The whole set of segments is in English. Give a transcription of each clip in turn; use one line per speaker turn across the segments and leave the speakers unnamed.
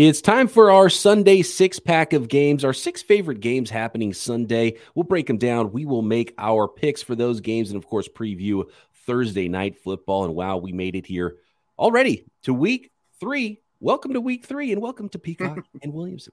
It's time for our Sunday six pack of games, our six favorite games happening Sunday. We'll break them down. We will make our picks for those games and, of course, preview Thursday night football. And wow, we made it here already to week three. Welcome to week three and welcome to Peacock and Williamson.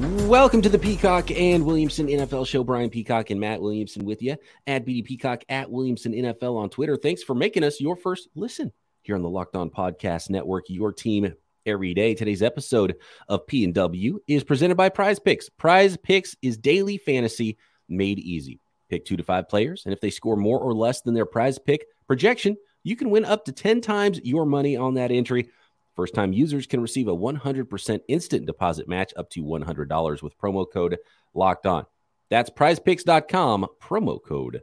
Welcome to the Peacock and Williamson NFL show. Brian Peacock and Matt Williamson with you at BD Peacock at Williamson NFL on Twitter. Thanks for making us your first listen here on the Locked On Podcast Network, your team every day. Today's episode of P and W is presented by Prize Picks. Prize Picks is daily fantasy made easy. Pick two to five players, and if they score more or less than their prize pick projection, you can win up to 10 times your money on that entry. First time users can receive a 100% instant deposit match up to $100 with promo code locked on. That's prizepicks.com, promo code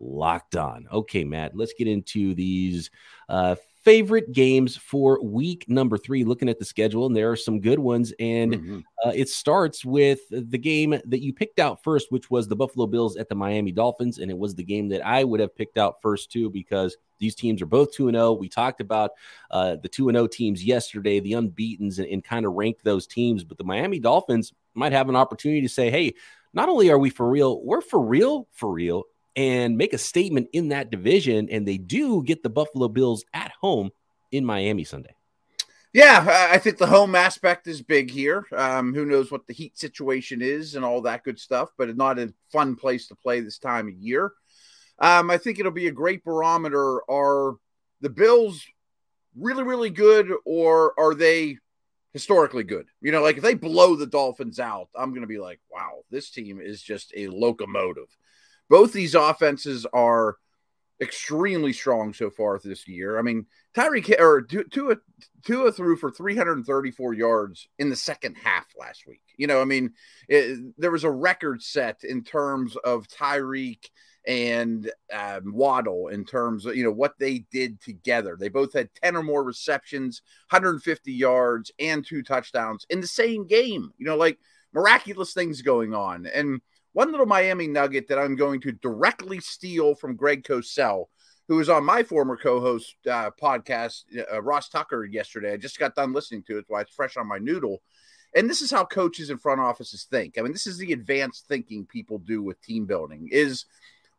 locked on. Okay, Matt, let's get into these uh, favorite games for week number three. Looking at the schedule, and there are some good ones. And mm-hmm. uh, it starts with the game that you picked out first, which was the Buffalo Bills at the Miami Dolphins. And it was the game that I would have picked out first, too, because these teams are both 2 0. We talked about uh, the 2 0 teams yesterday, the unbeatens, and, and kind of ranked those teams. But the Miami Dolphins might have an opportunity to say, hey, not only are we for real, we're for real, for real, and make a statement in that division. And they do get the Buffalo Bills at home in Miami Sunday.
Yeah, I think the home aspect is big here. Um, who knows what the heat situation is and all that good stuff, but it's not a fun place to play this time of year. Um, I think it'll be a great barometer. Are the Bills really, really good, or are they historically good? You know, like if they blow the Dolphins out, I'm going to be like, wow, this team is just a locomotive. Both these offenses are extremely strong so far this year. I mean, Tyreek or Tua Tua threw for 334 yards in the second half last week. You know, I mean, it, there was a record set in terms of Tyreek and um, Waddle in terms of you know what they did together. They both had 10 or more receptions, 150 yards, and two touchdowns in the same game. You know, like miraculous things going on. And one little Miami nugget that I'm going to directly steal from Greg Cosell, who was on my former co-host uh, podcast, uh, Ross Tucker, yesterday. I just got done listening to it, so it's fresh on my noodle. And this is how coaches and front offices think. I mean, this is the advanced thinking people do with team building. Is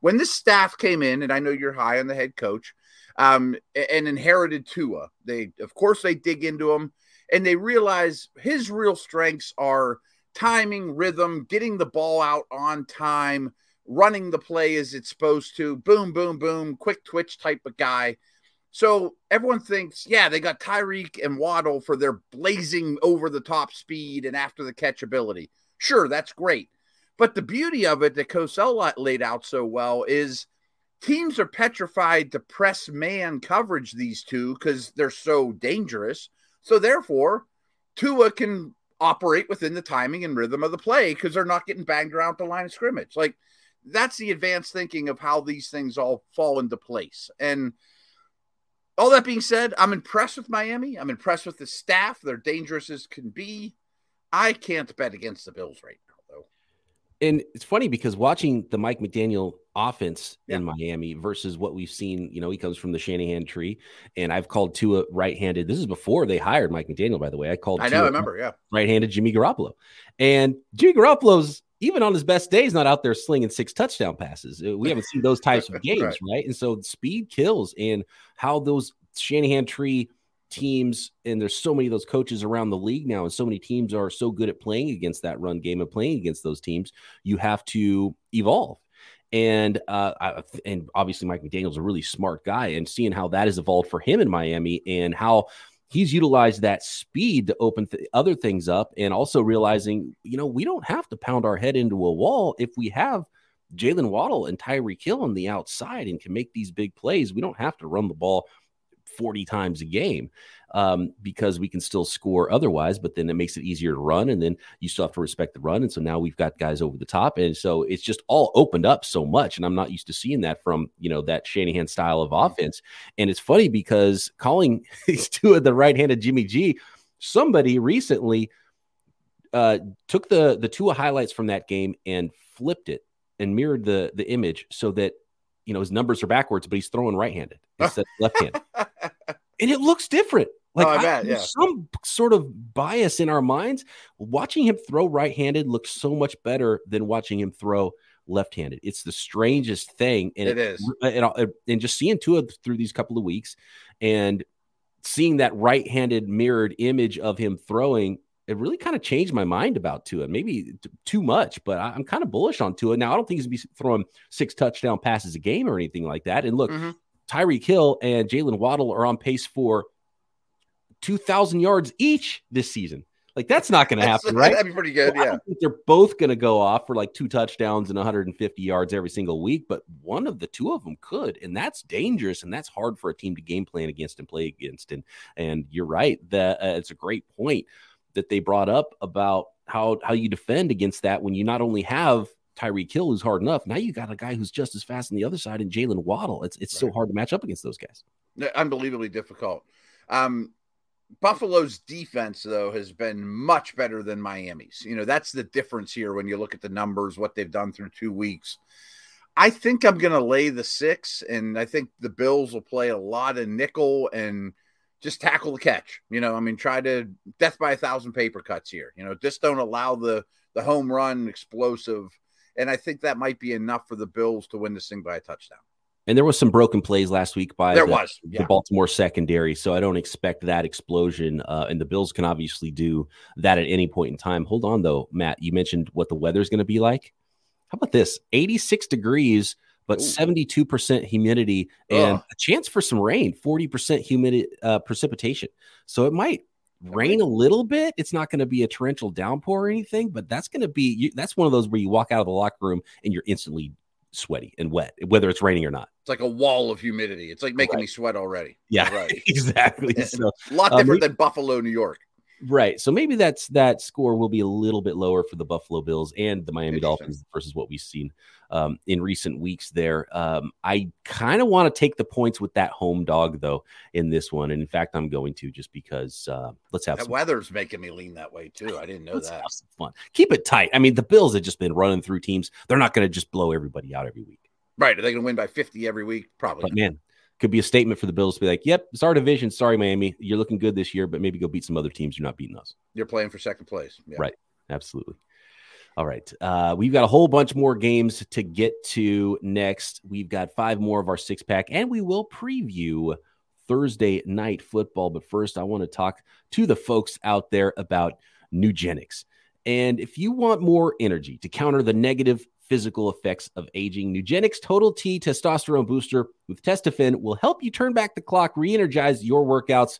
when this staff came in, and I know you're high on the head coach, um, and inherited Tua. They, of course, they dig into him, and they realize his real strengths are – timing, rhythm, getting the ball out on time, running the play as it's supposed to, boom, boom, boom, quick twitch type of guy. So everyone thinks, yeah, they got Tyreek and Waddle for their blazing over the top speed and after the catch ability. Sure, that's great. But the beauty of it that Cosell laid out so well is teams are petrified to press man coverage these two because they're so dangerous. So therefore, Tua can operate within the timing and rhythm of the play because they're not getting banged around the line of scrimmage. Like that's the advanced thinking of how these things all fall into place. And all that being said, I'm impressed with Miami. I'm impressed with the staff. They're dangerous as can be. I can't bet against the Bills right now.
And it's funny because watching the Mike McDaniel offense yeah. in Miami versus what we've seen. You know, he comes from the Shanahan tree, and I've called Tua right-handed. This is before they hired Mike McDaniel, by the way. I called.
I know, I remember, yeah,
right-handed Jimmy Garoppolo, and Jimmy Garoppolo's even on his best days not out there slinging six touchdown passes. Uh, we haven't seen those types of games, right. right? And so speed kills, and how those Shanahan tree teams and there's so many of those coaches around the league now and so many teams are so good at playing against that run game and playing against those teams you have to evolve And uh, I, and obviously Mike McDaniel's a really smart guy, and seeing how that has evolved for him in Miami and how he's utilized that speed to open th- other things up, and also realizing, you know, we don't have to pound our head into a wall if we have Jaylen Waddle and Tyreek Hill on the outside and can make these big plays. We don't have to run the ball 40 times a game um, because we can still score otherwise, but then it makes it easier to run. And then you still have to respect the run. And so now we've got guys over the top. And so it's just all opened up so much. And I'm not used to seeing that from, you know, that Shanahan style of offense. And it's funny because calling these two of the right handed Jimmy G, somebody recently uh, took the, the Tua highlights from that game and flipped it and mirrored the, the image so that you know his numbers are backwards, but he's throwing right-handed instead of left-handed, and it looks different. Oh, like
oh, bet, yeah.
some sort of bias in our minds. Watching him throw right-handed looks so much better than watching him throw left-handed. It's the strangest thing, and
it, it is.
And, and just seeing Tua through these couple of weeks, and seeing that right-handed mirrored image of him throwing it really kind of changed my mind about Tua. Maybe t- too much, but I, am kind of bullish on Tua. Now, I don't think he's going to be throwing six touchdown passes a game or anything like that. And look, mm-hmm. Tyreek Hill and Jaylen Waddle are on pace for 2,000 yards each this season. Like, that's not going to happen, right?
That'd be pretty good. yeah.
they're both going to go off for like two touchdowns and 150 yards every single week, but one of the two of them could. And that's dangerous. And that's hard for a team to game plan against and play against. And, and you're right. That uh, it's a great point that they brought up about how how you defend against that when you not only have Tyreek Hill who's hard enough, now you got a guy who's just as fast on the other side and Jaylen Waddle. It's it's right. so hard to match up against those guys.
Unbelievably difficult. Um, Buffalo's defense, though, has been much better than Miami's. You know, that's the difference here when you look at the numbers, what they've done through two weeks. I think I'm going to lay the six, and I think the Bills will play a lot of nickel and just tackle the catch. You know, I mean, try to death by a thousand paper cuts here. You know, just don't allow the the home run explosive. And I think that might be enough for the Bills to win this thing by a touchdown.
And there was some broken plays last week by
there
the,
was yeah.
the Baltimore secondary, so I don't expect that explosion. Uh, and the Bills can obviously do that at any point in time. Hold on though, Matt. You mentioned what the weather's going to be like. How about this? 86 degrees but Ooh. 72% humidity and Ugh. a chance for some rain, 40% humidity uh, precipitation. So it might rain a little bit. It's not going to be a torrential downpour or anything, but that's going to be you, that's one of those where you walk out of the locker room and you're instantly sweaty and wet, whether it's raining or not.
It's like a wall of humidity. It's like making right. me sweat already.
Yeah, right. exactly. So,
a lot different um, than Buffalo, New York.
Right. So maybe that's that score will be a little bit lower for the Buffalo Bills and the Miami Dolphins versus what we've seen um, in recent weeks there. Um, I kind of want to take the points with that home dog though in this one, and in fact, I'm going to just because uh, let's have
that weather's making me lean that way too. I didn't know that.
Some fun. Keep it tight. I mean, the Bills have just been running through teams. They're not going to just blow everybody out every week.
Right. Are they going to win by 50 every week? Probably.
But man, could be a statement for the Bills to be like, "Yep, it's our division. Sorry, Miami, you're looking good this year, but maybe go beat some other teams. You're not beating us.
You're playing for second place,
yeah. right? Absolutely. All right, uh, we've got a whole bunch more games to get to next. We've got five more of our six pack, and we will preview Thursday night football. But first, I want to talk to the folks out there about Nugenix. And if you want more energy to counter the negative physical effects of aging. Nugenix Total T Testosterone Booster with Testofen will help you turn back the clock, re energize your workouts,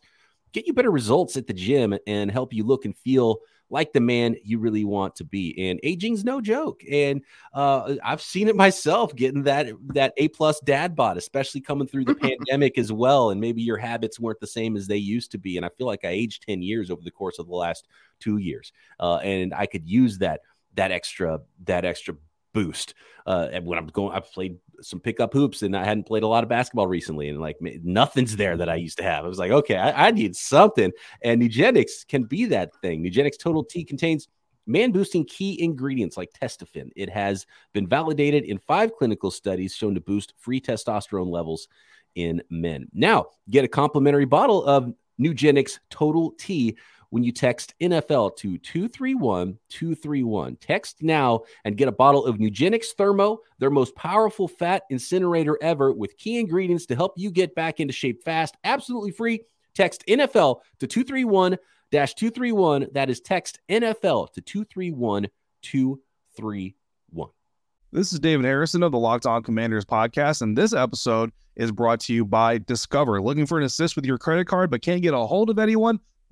get you better results at the gym, and help you look and feel like the man you really want to be. And aging's no joke. And uh, I've seen it myself getting that that A plus dad bod, especially coming through the pandemic as well. And maybe your habits weren't the same as they used to be. And I feel like I aged 10 years over the course of the last two years. Uh, and I could use that that extra that extra boost. Uh, when I'm going, I've played some pickup hoops and I hadn't played a lot of basketball recently, and like nothing's there that I used to have. I was like, okay, I, I need something, and Nugenix can be that thing. Nugenix Total T contains man boosting key ingredients like testofen. It has been validated in five clinical studies shown to boost free testosterone levels in men. Now, get a complimentary bottle of Nugenix Total T when you text NFL to 231 231. Text now and get a bottle of Nugenix Thermo, their most powerful fat incinerator ever, with key ingredients to help you get back into shape fast. Absolutely free. Text NFL to 231 231. That is text NFL to 231 231.
This is David Harrison of the Locked On Commanders podcast, and this episode is brought to you by Discover. Looking for an assist with your credit card but can't get a hold of anyone?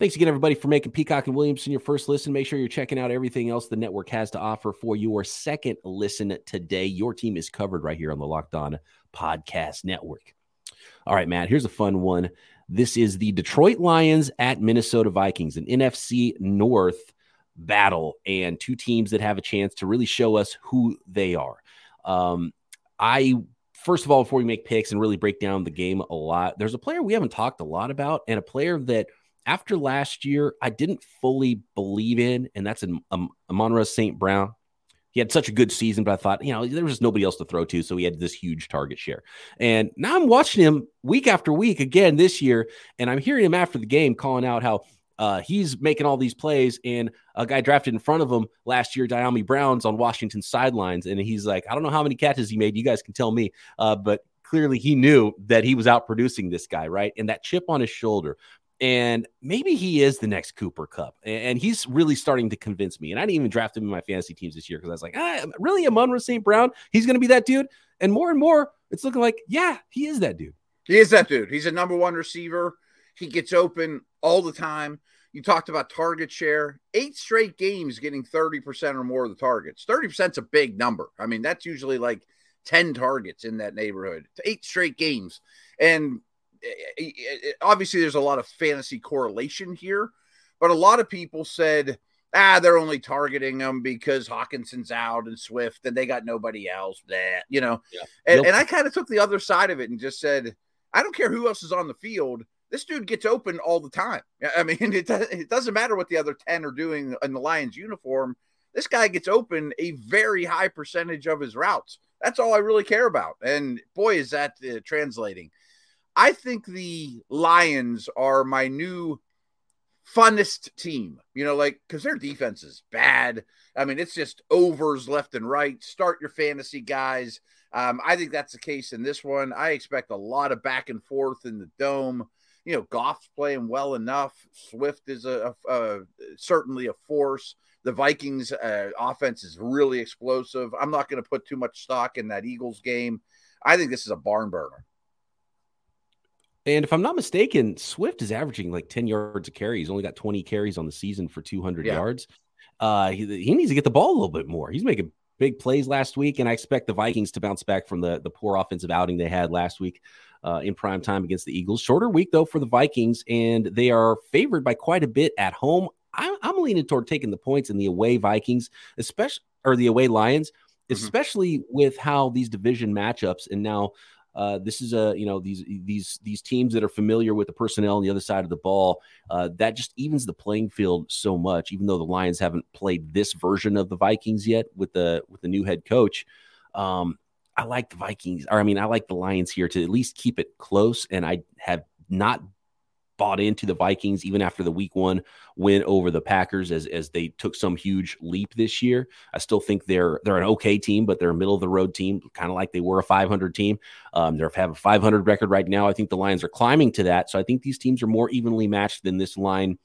Thanks again, everybody, for making Peacock and Williamson your first listen. Make sure you're checking out everything else the network has to offer for your second listen today. Your team is covered right here on the Locked On Podcast Network. All right, Matt, here's a fun one. This is the Detroit Lions at Minnesota Vikings, an NFC North battle, and two teams that have a chance to really show us who they are. Um, I first of all, before we make picks and really break down the game a lot, there's a player we haven't talked a lot about, and a player that after last year I didn't fully believe in, and that's in um, St. Brown. He had such a good season, but I thought, you know, there was just nobody else to throw to, so he had this huge target share. And now I'm watching him week after week again this year, and I'm hearing him after the game calling out how uh, he's making all these plays, and a guy drafted in front of him last year, Dyami Brown's on Washington sidelines, and he's like, I don't know how many catches he made. You guys can tell me, uh, but clearly he knew that he was out producing this guy, right? And that chip on his shoulder. And maybe he is the next Cooper Kupp. And he's really starting to convince me. And I didn't even draft him in my fantasy teams this year because I was like, ah, really? Amon-Ra St. Brown? He's going to be that dude? And more and more, it's looking like, yeah, he is that dude.
He is that dude. He's a number one receiver. He gets open all the time. You talked about target share, eight straight games getting 30% or more of the targets. 30% is a big number. I mean, that's usually like 10 targets in that neighborhood, eight straight games. And obviously, there's a lot of fantasy correlation here, but a lot of people said, ah, they're only targeting them because Hockenson's out and Swift and they got nobody else. That, you know, yeah. and, and I kind of took the other side of it and just said, I don't care who else is on the field this dude gets open all the time. I mean, it, it doesn't matter what the other 10 are doing in the Lions uniform. This guy gets open a very high percentage of his routes. That's all I really care about. And boy, is that uh, translating. I think the Lions are my new funnest team, you know, like because their defense is bad. I mean, it's just overs left and right. Start your fantasy guys. Um, I think that's the case in this one. I expect a lot of back and forth in the dome you know, Goff's playing well enough. Swift is a, a, a certainly a force. The Vikings uh, offense is really explosive. I'm not going to put too much stock in that Eagles game. I think this is a barn burner.
And if I'm not mistaken, Swift is averaging like 10 yards a carry. He's only got 20 carries on the season for 200 yeah. yards. Uh, he, he needs to get the ball a little bit more. He's making big plays last week, and I expect the Vikings to bounce back from the, the poor offensive outing they had last week uh, in prime time against the Eagles. Shorter week, though, for the Vikings, and they are favored by quite a bit at home. I'm, I'm leaning toward taking the points in the away Vikings, especially or the away Lions, mm-hmm. especially with how these division matchups and now uh, this is a you know these these these teams that are familiar with the personnel on the other side of the ball. Uh, that just evens the playing field so much. Even though the Lions haven't played this version of the Vikings yet with the with the new head coach, um, I like the Vikings, or I mean, I like the Lions here to at least keep it close. And I have not bought into the Vikings even after the week one win over the Packers as, as they took some huge leap this year. I still think they're they're an okay team, but they're a middle of the road team, kind of like they were a 500 team. Um, they have a 500 record right now. I think the Lions are climbing to that. So I think these teams are more evenly matched than this line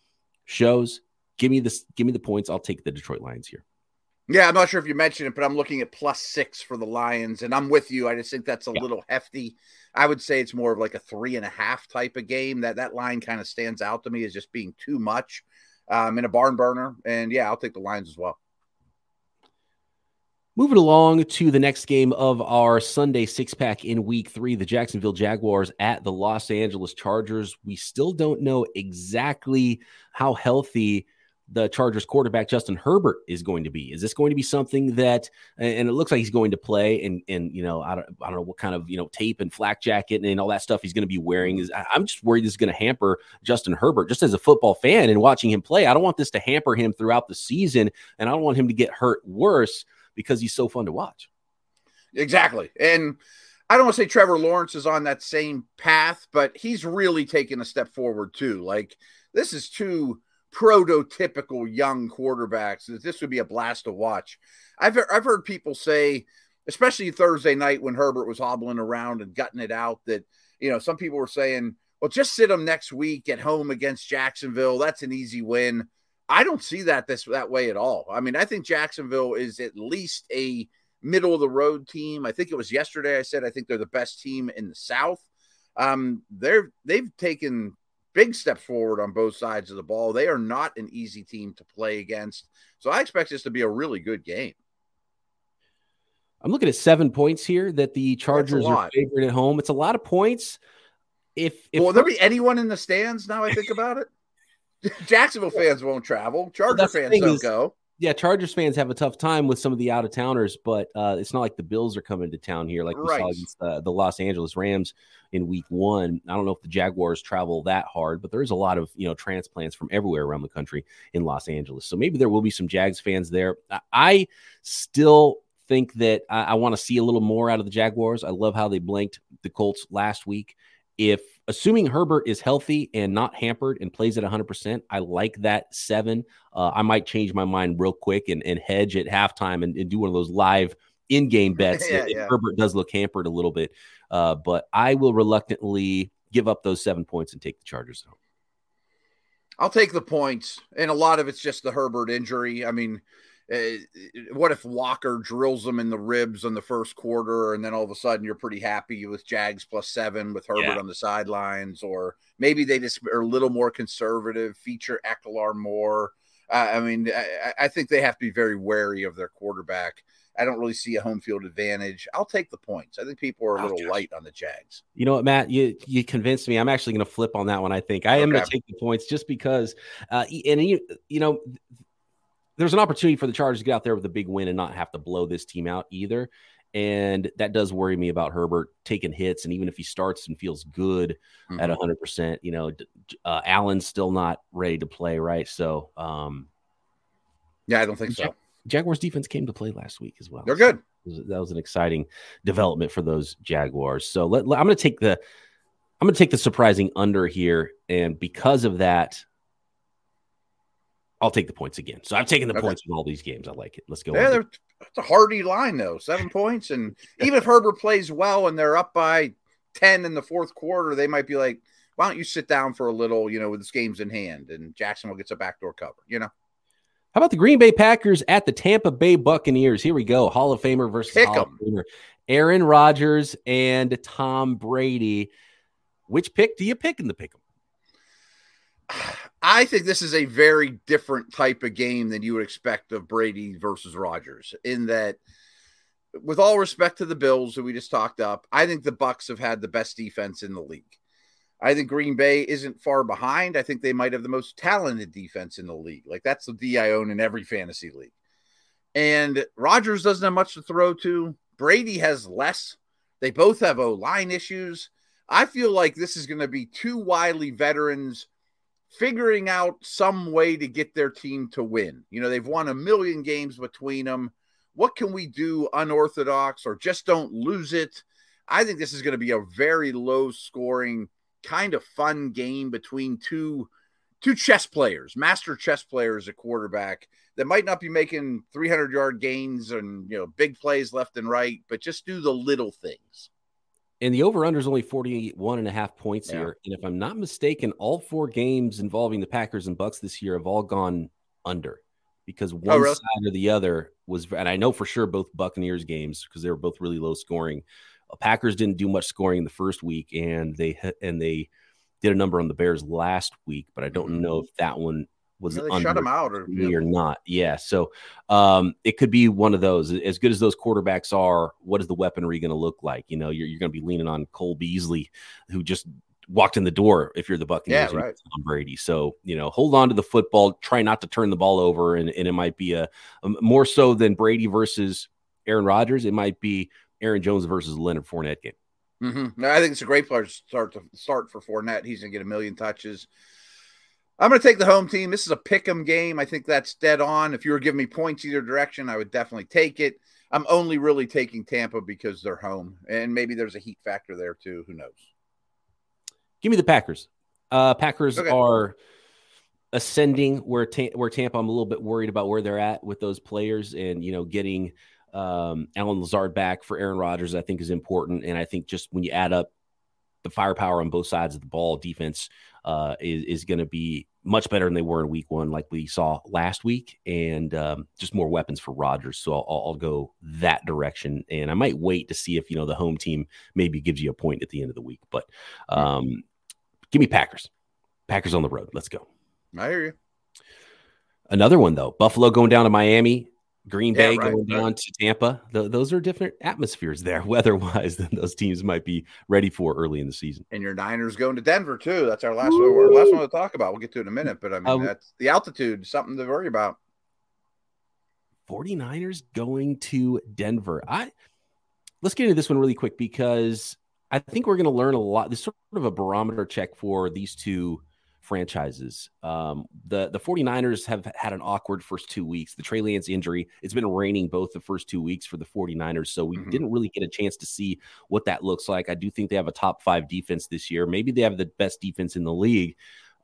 shows. Give me this, give me the points. I'll take the Detroit Lions here.
Yeah, I'm not sure if you mentioned it, but I'm looking at plus six for the Lions, and I'm with you. I just think that's a yeah. little hefty. I would say it's more of like a three and a half type of game. That that line kind of stands out to me as just being too much um, in a barn burner. And yeah, I'll take the Lions as well.
Moving along to the next game of our Sunday six pack in week three, the Jacksonville Jaguars at the Los Angeles Chargers. We still don't know exactly how healthy the Chargers quarterback Justin Herbert is going to be. Is this going to be something that, and it looks like he's going to play, and and you know I don't I don't know what kind of you know tape and flak jacket and, and all that stuff he's going to be wearing. Is I'm just worried this is going to hamper Justin Herbert just as a football fan and watching him play. I don't want this to hamper him throughout the season, and I don't want him to get hurt worse because he's so fun to watch.
Exactly, and I don't want to say Trevor Lawrence is on that same path, but he's really taken a step forward too. Like this is two prototypical young quarterbacks. This would be a blast to watch. I've I've heard people say, especially Thursday night when Herbert was hobbling around and gutting it out, that you know some people were saying, "Well, just sit him next week at home against Jacksonville. That's an easy win." I don't see that this that way at all. I mean, I think Jacksonville is at least a middle of the road team. I think it was yesterday I said I think they're the best team in the South. Um, they're they've taken big steps forward on both sides of the ball. They are not an easy team to play against. So I expect this to be a really good game.
I'm looking at seven points here that the Chargers are favored at home. It's a lot of points. If, if
will there be anyone in the stands now? I think about it. Jacksonville fans won't travel. Charger well, fans don't is, go
yeah, Chargers fans have a tough time with some of the out of towners, but uh, it's not like the Bills are coming to town here like we right. saw against uh, the Los Angeles Rams in Week One. I don't know if the Jaguars travel that hard, but there is a lot of you know transplants from everywhere around the country in Los Angeles, so maybe there will be some Jags fans there. I still think that I, I want to see a little more out of the Jaguars. I love how they blanked the Colts last week. If assuming Herbert is healthy and not hampered and plays at 100%, I like that seven. Uh, I might change my mind real quick and, and hedge at halftime and, and do one of those live in game bets yeah, if, yeah. Herbert does look hampered a little bit. Uh, but I will reluctantly give up those seven points and take the Chargers home.
I'll take the points. And a lot of it's just the Herbert injury. I mean, what if Walker drills them in the ribs in the first quarter, and then all of a sudden you're pretty happy with Jags plus seven with Herbert yeah. on the sidelines, or maybe they just are a little more conservative, feature Ekeler more. Uh, I mean, I, I, think they have to be very wary of their quarterback. I don't really see a home field advantage. I'll take the points. I think people are a little oh, light on the Jags.
You know what, Matt? You you convinced me. I'm actually going to flip on that one. I think I am going to take the points just because, uh, and you you know there's an opportunity for the Chargers to get out there with a big win and not have to blow this team out either. And that does worry me about Herbert taking hits. And even if he starts and feels good mm-hmm. at 100%, you know, uh, Allen's still not ready to play, right? So, um,
yeah, I don't think so.
Jaguars defense came to play last week as well.
They're good.
So that was an exciting development for those Jaguars. So let, let, I'm going to take the I'm going to take the surprising under here, and because of that, I'll take the points again. So I've taken the okay. points in all these games. I like it. Let's go.
Yeah, it's a hardy line though. Seven points, and even if Herbert plays well and they're up by ten in the fourth quarter, they might be like, "Why don't you sit down for a little?" You know, with this game's in hand, and Jacksonville gets a backdoor cover. You know.
How about the Green Bay Packers at the Tampa Bay Buccaneers? Here we go. Hall of Famer versus Pick Hall em. of Famer. Aaron Rodgers and Tom Brady. Which pick do you pick in the pick 'em?
I think this is a very different type of game than you would expect of Brady versus Rodgers. In that, with all respect to the Bills that we just talked up, I think the Bucks have had the best defense in the league. I think Green Bay isn't far behind. I think they might have the most talented defense in the league. Like that's the D I own in every fantasy league. And Rodgers doesn't have much to throw to. Brady has less. They both have O line issues. I feel like this is going to be two wily veterans figuring out some way to get their team to win. You know, they've won a million games between them. What can we do unorthodox or just don't lose it? I think this is going to be a very low scoring, kind of fun game between two two chess players, master chess players at quarterback that might not be making 300 yard gains and you know big plays left and right, but just do the little things.
And the over under is only 41 and a half points yeah. here. And if I'm not mistaken, all four games involving the Packers and Bucks this year have all gone under because oh, one oh, really? side or the other was, and I know for sure both Buccaneers games because they were both really low scoring. Uh, Packers didn't do much scoring the first week, and they and they did a number on the Bears last week, but I don't mm-hmm. know if that one was
yeah, shut him out or,
yeah. or not. Yeah. So um, it could be one of those. As good as those quarterbacks are, what is the weaponry going to look like? You know, you're, you're going to be leaning on Cole Beasley, who just walked in the door if you're the Buccaneers
yeah, right.
Tom Brady. So, you know, hold on to the football, try not to turn the ball over. And, and it might be a, a more so than Brady versus Aaron Rodgers. It might be Aaron Jones versus Leonard Fournette game.
Mm-hmm. No, I think it's a great player to start to start for Fournette. He's going to get a million touches. I'm going to take the home team. This is a pick 'em game. I think that's dead on. If you were giving me points either direction, I would definitely take it. I'm only really taking Tampa because they're home, and maybe there's a heat factor there too. Who knows?
Give me the Packers. Uh, Packers
Okay.
are ascending where Ta- where Tampa. I'm a little bit worried about where they're at with those players, and you know, getting um, Allen Lazard back for Aaron Rodgers, I think is important. And I think just when you add up the firepower on both sides of the ball, defense uh, is is going to be much better than they were in Week One, like we saw last week, and um, just more weapons for Rodgers. So I'll, I'll go that direction, and I might wait to see if you know the home team maybe gives you a point at the end of the week. But um, give me Packers. Packers on the road. Let's go.
I hear you.
Another one though. Buffalo going down to Miami. Green
Yeah,
Bay
right,
going
right.
to Tampa. Th- those are different atmospheres there, weather-wise, than those teams might be ready for early in the season.
And your Niners going to Denver too. That's our last one. Our last one to talk about. We'll get to it in a minute, but I mean
Uh,
that's the altitude, something to worry about.
49ers going to Denver. I let's get into this one really quick because I think we're going to learn a lot. This is sort of a barometer check for these two franchises. Um, the the 49ers have had an awkward first two weeks. The Trey Lance injury, it's been raining both the first two weeks for the 49ers. So we
Mhm.
didn't really get a chance to see what that looks like. I do think they have a top five defense this year. Maybe they have the best defense in the league.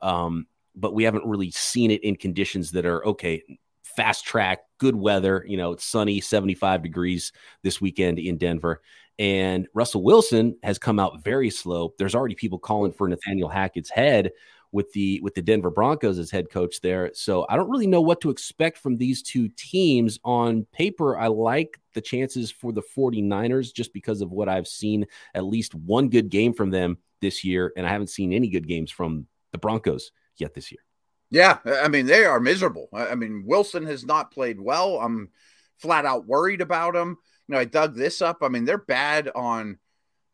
Um, but we haven't really seen it in conditions that are okay fast track, good weather. You know, it's sunny, 75 degrees this weekend in Denver. And Russell Wilson has come out very slow. There's already people calling for Nathaniel Hackett's head with the with the Denver Broncos as head coach there. So I don't really know what to expect from these two teams. On paper, I like the chances for the 49ers just because of what I've seen at least one good game from them this year and I haven't seen any good games from the Broncos yet this year.
Yeah, I mean they are miserable. I mean Wilson has not played well. I'm flat out worried about him. You know, I dug this up. I mean they're bad on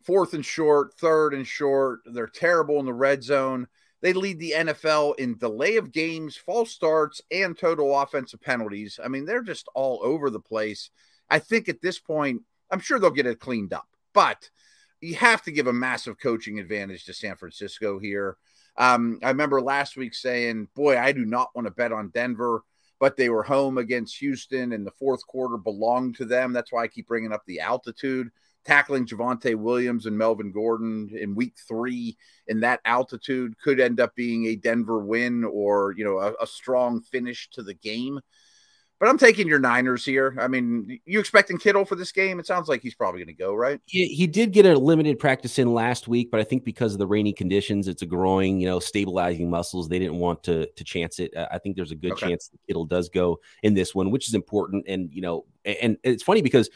fourth and short, third and short. They're terrible in the red zone. They lead the NFL in delay of games, false starts, and total offensive penalties. I mean, they're just all over the place. I think at this point, I'm sure they'll get it cleaned up, but you have to give a massive coaching advantage to San Francisco here. Um, I remember last week saying, Boy, I do not want to bet on Denver, but they were home against Houston, and the fourth quarter belonged to them. That's why I keep bringing up the altitude. Tackling Javonte Williams and Melvin Gordon in week three in that altitude could end up being a Denver win or, you know, a, a strong finish to the game. But I'm taking your Niners here. I mean, you expecting Kittle for this game? It sounds like he's probably going to go, right?
He, he did get a limited practice in last week, but I think because of the rainy conditions, it's a growing, you know, stabilizing muscles. They didn't want to to chance it. I think there's a good
Okay.
chance that Kittle does go in this one, which is important. And you know, a- and it's funny because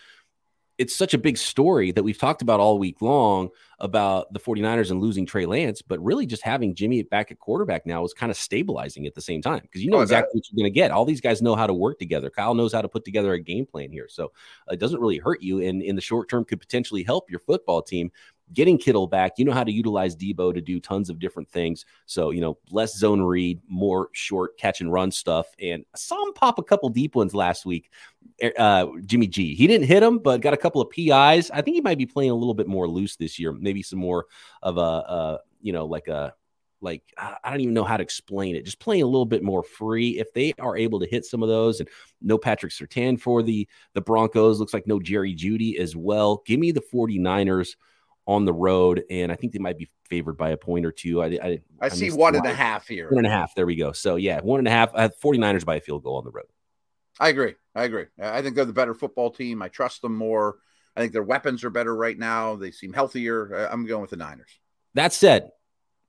it's such a big story that we've talked about all week long about the 49ers and losing Trey Lance, but really just having Jimmy back at quarterback now is kind of stabilizing at the same time because you know
Oh,
exactly what you're going to get. All these guys know how to work together. Kyle knows how to put together a game plan here. So uh, it doesn't really hurt you and in the short term could potentially help your football team. Getting Kittle back, you know how to utilize Deebo to do tons of different things. So, you know, less zone read, more short catch and run stuff. And some pop a couple deep ones last week. Uh, Jimmy G. He didn't hit him, but got a couple of PIs. I think he might be playing a little bit more loose this year. Maybe some more of a, uh, you know, like a, like I I don't even know how to explain it. Just playing a little bit more free. If they are able to hit some of those, and no Patrick Surtain for the the Broncos, looks like no Jerry Jeudy as well. Give me the 49ers on the road, and I think they might be favored by a point or two. I I,
I, see one and a half here.
One and a half. There we go. So yeah, one and a half. Uh, 49ers by a field goal on the road.
I agree. I agree. I think they're the better football team. I trust them more. I think their weapons are better right now. They seem healthier. I'm going with the Niners.
That said,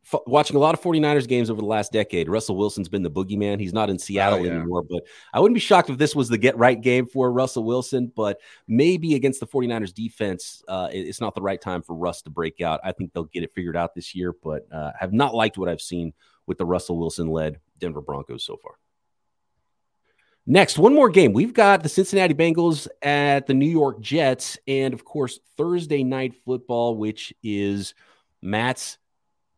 f- watching a lot of 49ers games over the last decade, Russell Wilson's been the boogeyman. He's not in Seattle
Oh, yeah.
anymore, but I wouldn't be shocked if this was the get right game for Russell Wilson, but maybe against the 49ers defense, uh, it- it's not the right time for Russ to break out. I think they'll get it figured out this year, but uh, have not liked what I've seen with the Russell Wilson led Denver Broncos so far. Next, one more game. We've got the Cincinnati Bengals at the New York Jets, and of course, Thursday night football, which is Matt's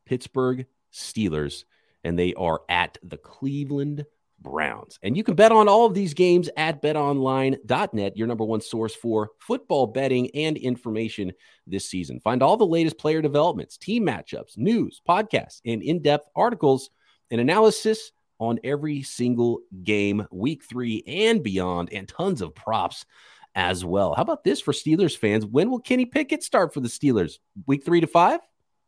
Pittsburgh Steelers, and they are at the Cleveland Browns. And you can bet on all of these games at betonline.net, your number one source for football betting and information this season. Find all the latest player developments, team matchups, news, podcasts, and in depth articles and analysis on every single game, week three and beyond, and tons of props as well. How about this for Steelers fans? When will Kenny Pickett start for the Steelers? Week three to five?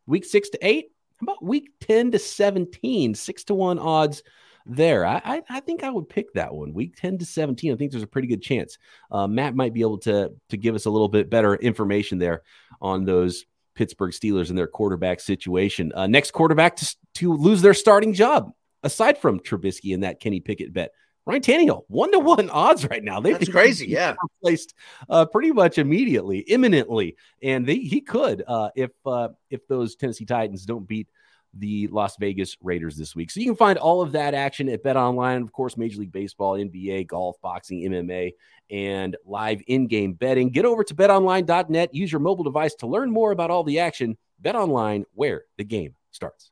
Week six to eight? How about week 10 to 17? Six to one odds there. I, I, I, think I would pick that one. Week 10 to 17. I think there's a pretty good chance. Uh, Matt might be able to, to give us a little bit better information there on those Pittsburgh Steelers and their quarterback situation. Uh, next quarterback to, to lose their starting job, aside from Trubisky and that Kenny Pickett bet. Ryan Tannehill, one to one odds right now.
They That's crazy. Yeah,
replaced uh, pretty much immediately, imminently, and they, he could uh, if uh, if those Tennessee Titans don't beat the Las Vegas Raiders this week. So you can find all of that action at Bet Online, of course, Major League Baseball, NBA, golf, boxing, MMA, and live in-game betting. Get over to betonline.net. Use your mobile device to learn more about all the action. Bet Online, where the game starts.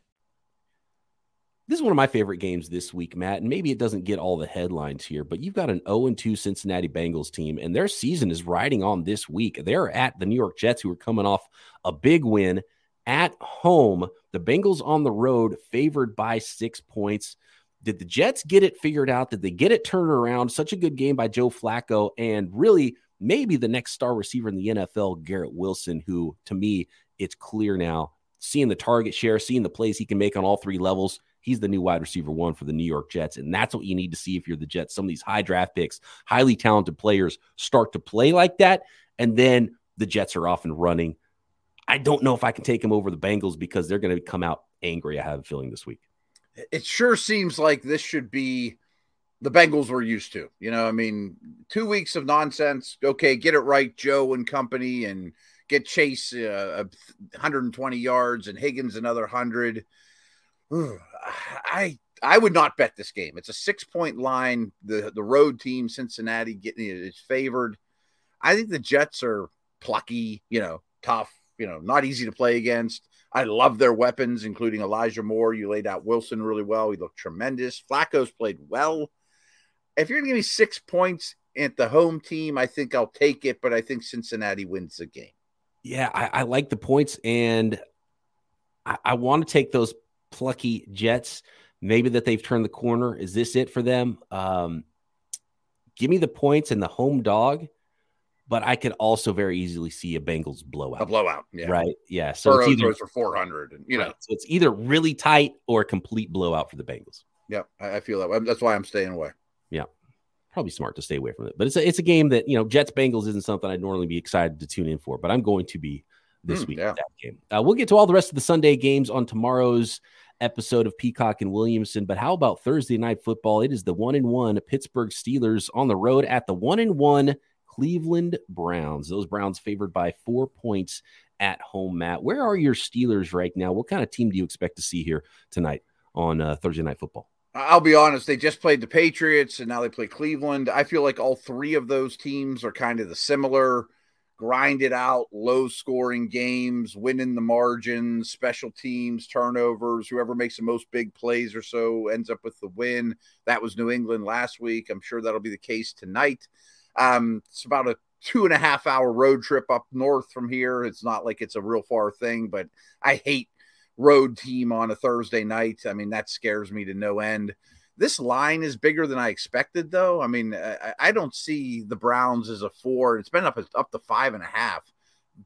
This is one of my favorite games this week, Matt. And maybe it doesn't get all the headlines here, but you've got an 0 2 Cincinnati Bengals team, and their season is riding on this week. They're at the New York Jets, who are coming off a big win at home. The Bengals on the road, favored by six points. Did the Jets get it figured out? Did they get it turned around? Such a good game by Joe Flacco, and really maybe the next star receiver in the NFL, Garrett Wilson, who to me, it's clear now, seeing the target share, seeing the plays he can make on all three levels He's the new wide receiver one for the New York Jets. And that's what you need to see if you're the Jets. Some of these high draft picks, highly talented players start to play like that. And then the Jets are off and running. I don't know if I can take them over the Bengals because they're going to come out angry. I have a feeling this week.
It sure seems like this should be the Bengals we're used to. You know, I mean, two weeks of nonsense. Okay, get it right, Joe and company, and get Chase uh, 120 yards and Higgins another 100. I I would not bet this game. It's a six point line. The the road team, Cincinnati, getting it is favored. I think the Jets are plucky, you know, tough, you know, not easy to play against. I love their weapons, including Elijah Moore. You laid out Wilson really well. He looked tremendous. Flacco's played well. If you're going to give me six points at the home team, I think I'll take it, but I think Cincinnati wins the game.
Yeah, I, I like the points, and I, I want to take those plucky Jets. Maybe that they've turned the corner. Is this it for them? Um, give me the points and the home dog, but I could also very easily see a Bengals blowout.
A blowout, yeah.
Right, yeah. So
Burrow it's either for four hundred, and you right. know,
so it's either really tight or a complete blowout for the Bengals.
Yeah, I feel that way. That's why I'm staying away.
Yeah, probably smart to stay away from it. But it's a, it's a game that you know Jets Bengals isn't something I'd normally be excited to tune in for, but I'm going to be this mm, week yeah. that game. Uh, we'll get to all the rest of the Sunday games on tomorrow's episode of Peacock and Williamson. But how about Thursday night football? It is the one and one Pittsburgh Steelers on the road at the one and one Cleveland Browns. Those Browns favored by four points at home. Matt, where are your Steelers right now? What kind of team do you expect to see here tonight on uh, Thursday night football?
I'll be honest, they just played the Patriots and now they play Cleveland. I feel like all three of those teams are kind of the similar grind it out, low scoring games, winning the margins, special teams, turnovers. Whoever makes the most big plays or so ends up with the win. That was New England last week. I'm sure that'll be the case tonight. Um, it's about a two and a half hour road trip up north from here. It's not like it's a real far thing, but I hate road team on a Thursday night. I mean, that scares me to no end. This line is bigger than I expected, though. I mean, I, I don't see the Browns as a four. It's been up up to five and a half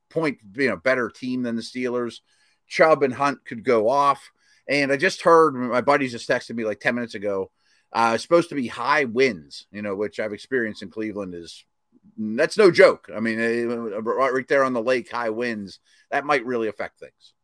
point, you know, better team than the Steelers. Chubb and Hunt could go off. And I just heard my buddies just texted me like 10 minutes ago. Uh, supposed to be high winds, you know, which I've experienced in Cleveland is that's no joke. I mean, eh, right there on the lake, high winds, that might really affect things.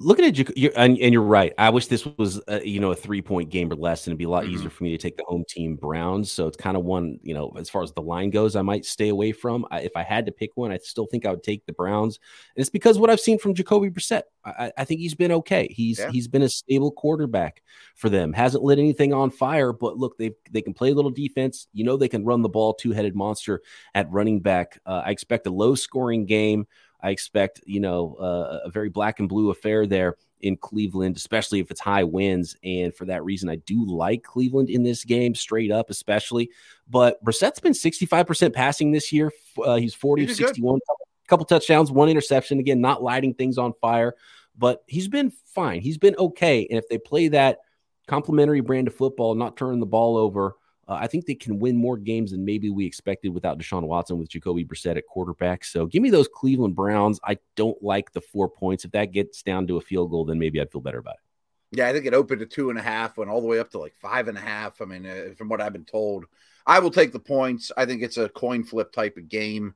Looking at you and, and, you're right. I wish this was a, you know a three point game or less and it'd be a lot mm-hmm. easier for me to take the home team browns. So it's kind of one you know as far as the line goes i might stay away from. I, if i had to pick one i still think i would take the browns. And it's because what i've seen from jacoby brissett. I, I think he's been okay. He's yeah. he's been a stable quarterback for them. Hasn't lit anything on fire but look they they can play a little defense. You know they can run the ball two-headed monster at running back. Uh, i expect a low scoring game I expect, you know, uh, a very black and blue affair there in Cleveland, especially if it's high winds. And for that reason, I do like Cleveland in this game, straight up, especially. But Brissett's been 65% passing this year. Uh, he's 40 he's 61, couple, couple touchdowns, one interception. Again, not lighting things on fire, but he's been fine. He's been okay. And if they play that complementary brand of football, not turning the ball over, uh, I think they can win more games than maybe we expected without Deshaun Watson with Jacoby Brissett at quarterback. So give me those Cleveland Browns. I don't like the four points. If that gets down to a field goal, then maybe I'd feel better about it.
Yeah, I think it opened to two and a half, went all the way up to like five and a half. I mean, uh, from what I've been told, I will take the points. I think it's a coin flip type of game.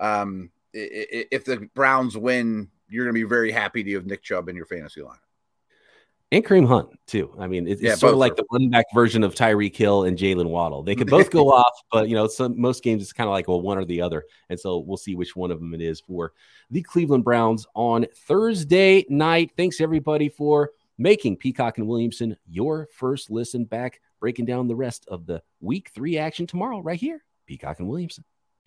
Um, if the Browns win, you're going to be very happy to have Nick Chubb in your fantasy line
and Kareem Hunt too. I mean, it's, yeah, sort of like the running back version of Tyreek Hill and Jaylen Waddle. They could both go off, but you know, some most games it's kind of like well, one or the other, and so we'll see which one of them it is for the Cleveland Browns on Thursday night. Thanks everybody for making Peacock and Williamson your first listen back, breaking down the rest of the Week Three action tomorrow right here, Peacock and Williamson.